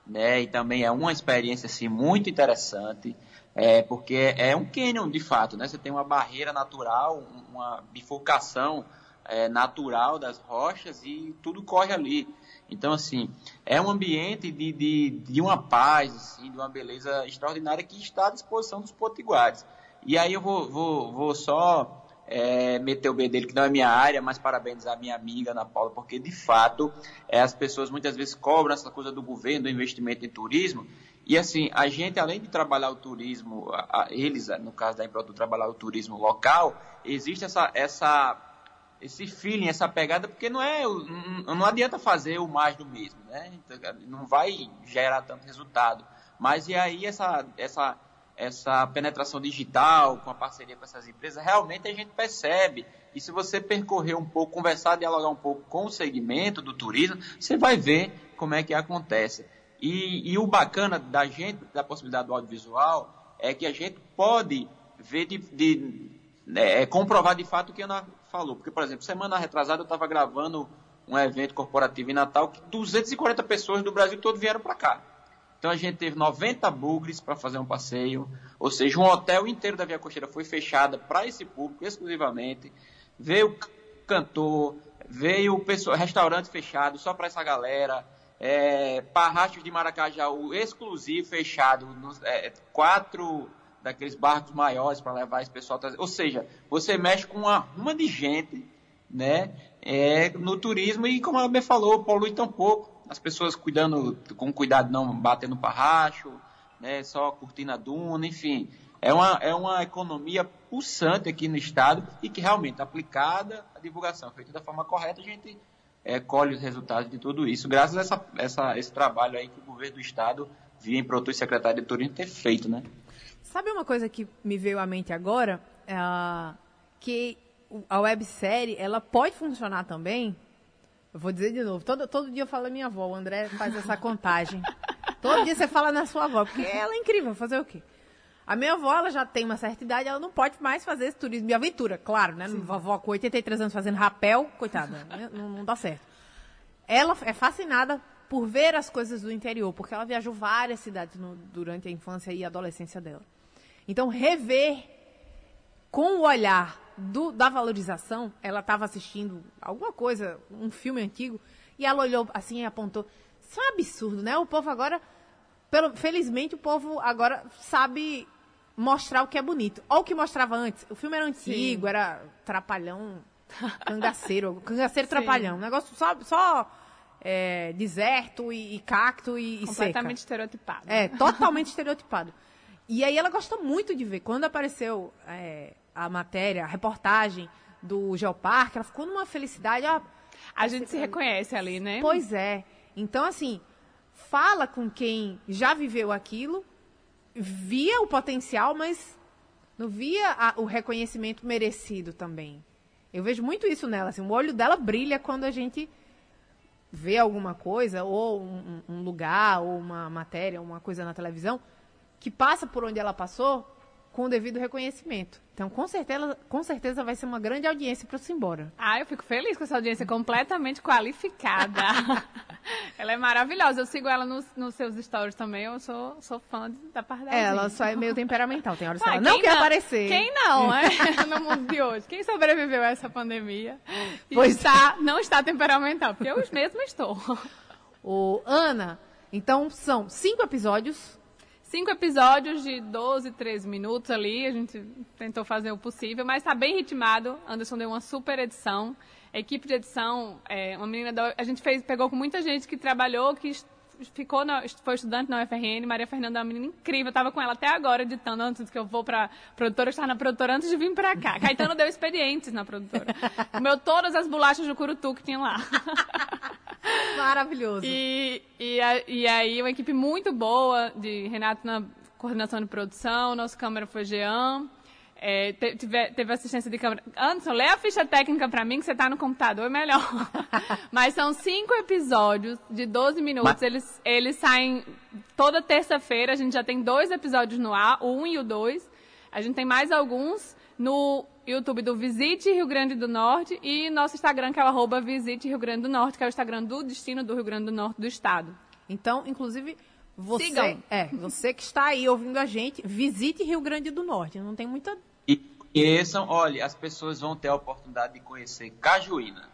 né? E também é uma experiência assim muito interessante. É, porque é um canyon de fato, né? Você tem uma barreira natural, uma bifurcação é, natural das rochas e tudo corre ali. Então, assim, é um ambiente de, de, de uma paz, assim, de uma beleza extraordinária que está à disposição dos potiguares. E aí eu vou, vou, vou só é, meter o B dele, que não é minha área, mas parabenizar minha amiga Ana Paula, porque de fato é, as pessoas muitas vezes cobram essa coisa do governo, do investimento em turismo, e assim, a gente, além de trabalhar o turismo, a, eles, no caso da Emprodu, trabalhar o turismo local, existe essa, essa, esse feeling, essa pegada, porque não é, não, não adianta fazer o mais do mesmo, né? Então, não vai gerar tanto resultado. Mas e aí essa, essa, essa penetração digital, com a parceria com essas empresas, realmente a gente percebe. E se você percorrer um pouco, conversar, dialogar um pouco com o segmento do turismo, você vai ver como é que acontece. E, e, o bacana da gente, da possibilidade do audiovisual, é que a gente pode ver, de, de é, comprovar de fato o que a Ana falou. Porque, por exemplo, semana retrasada eu estava gravando um evento corporativo em Natal que 240 pessoas do Brasil todo vieram para cá. Então a gente teve 90 bugres para fazer um passeio, ou seja, um hotel inteiro da Via Costeira foi fechada para esse público exclusivamente. Veio cantor, veio pessoa, restaurante fechado só para essa galera é, Parrachos de Maracajaú exclusivo, fechado, nos, é, quatro daqueles barcos maiores para levar esse pessoal. Ou seja, você mexe com uma ruma de gente né, é, no turismo e, como a bem falou, polui tão pouco. As pessoas cuidando, com cuidado, não batendo parracho, né, só curtindo a duna, enfim. É uma, é uma economia pulsante aqui no estado e que realmente, aplicada a divulgação feita da forma correta, a gente é, colhe os resultados de tudo isso, graças a essa, essa, esse trabalho aí que o governo do Estado, via em Protu e Secretário de Turismo, ter feito, né? Sabe uma coisa que me veio à mente agora? É, que a websérie, ela pode funcionar também, eu vou dizer de novo, todo, todo dia eu falo a minha avó, o André faz essa contagem. (laughs) todo dia você fala na sua avó, porque ela é incrível, fazer o quê? A minha avó, ela já tem uma certa idade, ela não pode mais fazer esse turismo de aventura, claro, né? Sim. Vovó com 83 anos fazendo rapel, coitada, né? (laughs) não, não dá certo. ela é fascinada por ver as coisas do interior, porque ela viajou várias cidades no, durante a infância e adolescência dela. Então, rever com o olhar do, da valorização, ela estava assistindo alguma coisa, um filme antigo, e ela olhou assim e apontou. Isso é um absurdo, né? O povo agora, pelo, felizmente, o povo agora sabe mostrar o que é bonito. Olha o que mostrava antes. O filme era antigo, Sim. era trapalhão, cangaceiro, (laughs) cangaceiro Sim. trapalhão. Um negócio só, só é, deserto e, e, cacto e, e Completamente seca. estereotipado. É, (laughs) totalmente estereotipado. E aí ela gostou muito de ver. Quando apareceu é, a matéria, a reportagem do Geoparque, ela ficou numa felicidade. Ó, a gente se reconhece ali, né? Pois é. Então, assim, fala com quem já viveu aquilo, via o potencial, mas não via a, o reconhecimento merecido também. Eu vejo muito isso nela. Assim, o olho dela brilha quando a gente vê alguma coisa, ou um, um lugar, ou uma matéria, uma coisa na televisão, que passa por onde ela passou com o devido reconhecimento. Então, com certeza, com certeza vai ser uma grande audiência para o Simbora. Ah, eu fico feliz com essa audiência completamente qualificada. (laughs) ela é maravilhosa. Eu sigo ela nos, nos, seus stories também. Eu sou, sou fã da Pardalzinha. É, ela só é meio temperamental. Tem horas que ela não quer não, aparecer. Quem não, (laughs) é? (laughs) no mundo de hoje. Quem sobreviveu a essa pandemia pois está, não está temperamental. Porque eu mesmo estou. Ô, Ana, então são cinco episódios cinco episódios de 12, 13 minutos ali. A gente tentou fazer o possível, mas está bem ritmado. Anderson deu uma super edição. A equipe de edição, é, uma menina da, a gente fez, pegou com muita gente que trabalhou, que ficou na, foi estudante na UFRN, Maria Fernanda é uma menina incrível, estava com ela até agora editando, antes que eu vou para produtora, eu estava na produtora antes de vir para cá. Caetano deu expedientes na produtora. Comeu todas as bolachas do Curutu que tinha lá. (laughs) (laughs) Maravilhoso. E, e, a, e aí, uma equipe muito boa de Renato na coordenação de produção, nosso câmera foi Jean. É, teve, teve, assistência de câmera. Anderson, lê a ficha técnica para mim que você tá no computador, é melhor. (laughs) Mas são cinco episódios de 12 minutos. Mas... Eles, eles saem toda terça-feira. A gente já tem dois episódios no ar, o um e o dois. A gente tem mais alguns no YouTube do Visite Rio Grande do Norte e nosso Instagram, que é o arroba Visite Rio Grande do Norte, que é o Instagram do destino do Rio Grande do Norte do estado. Então, inclusive, você, Sigam. é, você que está aí ouvindo a gente, visite Rio Grande do Norte. Não tem muita. E conheçam, olha, as pessoas vão ter a oportunidade de conhecer Cajuína.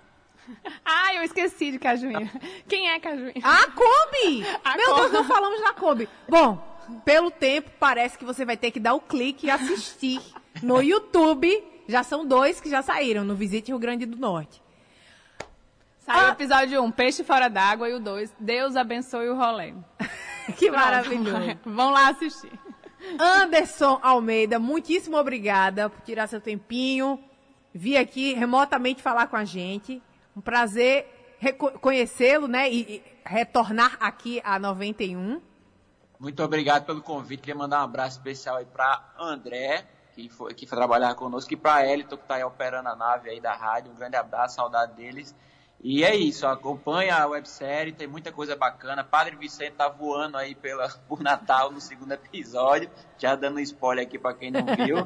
(laughs) Ah, eu esqueci de Cajuína. Quem é Cajuína? A Kombi! (laughs) A Meu Deus, não falamos da Kombi. Bom, pelo tempo, parece que você vai ter que dar o clique e assistir no YouTube já são dois que já saíram no Visite Rio Grande do Norte. Saiu ah. o episódio 1, um, Peixe Fora d'Água, e o 2, Deus Abençoe o Rolê. (laughs) que Pronto. maravilhoso. (laughs) Vão lá assistir. Anderson Almeida, muitíssimo obrigada por tirar seu tempinho, vir aqui remotamente falar com a gente. Um prazer conhecê-lo, né, e, e retornar aqui a 91. Muito obrigado pelo convite. Queria mandar um abraço especial aí para André, que foi, que foi trabalhar conosco, e para Elton, que está aí operando a nave aí da rádio. Um grande abraço, saudade deles. E é isso, acompanha a websérie, tem muita coisa bacana. Padre Vicente tá voando aí pela, (laughs) por Natal no segundo episódio, já dando spoiler aqui para quem não viu.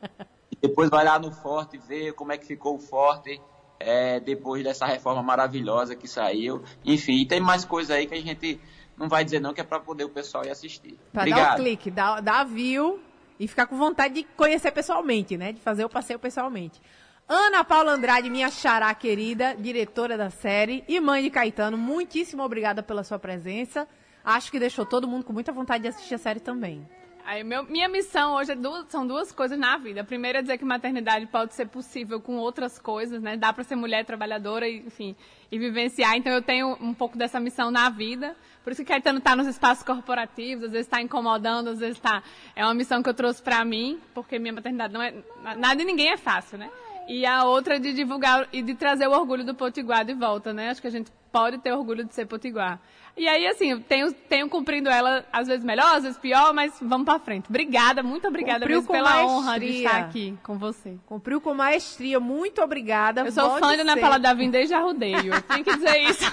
(laughs) depois vai lá no Forte ver como é que ficou o Forte é, depois dessa reforma maravilhosa que saiu. Enfim, tem mais coisa aí que a gente não vai dizer não, que é para poder o pessoal ir assistir. Para dar o clique, dar, dar view e ficar com vontade de conhecer pessoalmente, né? De fazer o passeio pessoalmente. Ana Paula Andrade, minha xará querida, diretora da série, e mãe de Caetano, muitíssimo obrigada pela sua presença. Acho que deixou todo mundo com muita vontade de assistir a série também. Aí, meu, minha missão hoje é duas, são duas coisas na vida. A primeira é dizer que maternidade pode ser possível com outras coisas, né? Dá para ser mulher trabalhadora, e, enfim, e vivenciar. Então eu tenho um pouco dessa missão na vida. Por isso que Caetano está nos espaços corporativos, às vezes está incomodando, às vezes está. É uma missão que eu trouxe para mim, porque minha maternidade não é. Nada e ninguém é fácil, né? E a outra é de divulgar e de trazer o orgulho do Potiguar de volta, né? Acho que a gente pode ter orgulho de ser Potiguar. E aí, assim, tenho, tenho cumprindo ela, às vezes melhor, às vezes pior, mas vamos pra frente. Obrigada, muito obrigada mesmo pela maestria. honra de estar aqui com você. Cumpriu com maestria, muito obrigada. Eu sou fã de Ana Paula Davim desde Arrudeio, tenho que dizer (laughs) isso.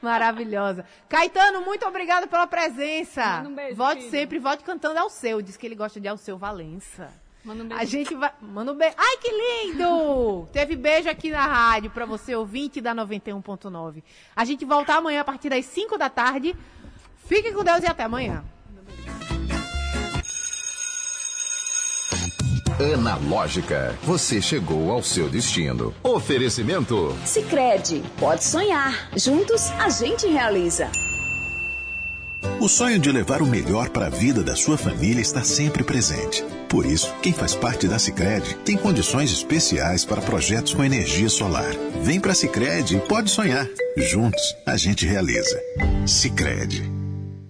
Maravilhosa. Caetano, muito obrigada pela presença. Um beijo, volte filho. sempre, volte cantando ao seu. Diz que ele gosta de ao seu Valença. Manda um beijo. A gente vai. Manda um beijo. Ai, que lindo! (laughs) Teve beijo aqui na rádio pra você, ouvinte da 91.9. A gente volta amanhã a partir das 5 da tarde. Fiquem com Deus e até amanhã. Analógica, você chegou ao seu destino. Oferecimento. Sicredi, pode sonhar. Juntos a gente realiza. O sonho de levar o melhor para a vida da sua família está sempre presente. Por isso, quem faz parte da Sicredi tem condições especiais para projetos com energia solar. Vem para a Sicredi e pode sonhar. Juntos, a gente realiza. Sicredi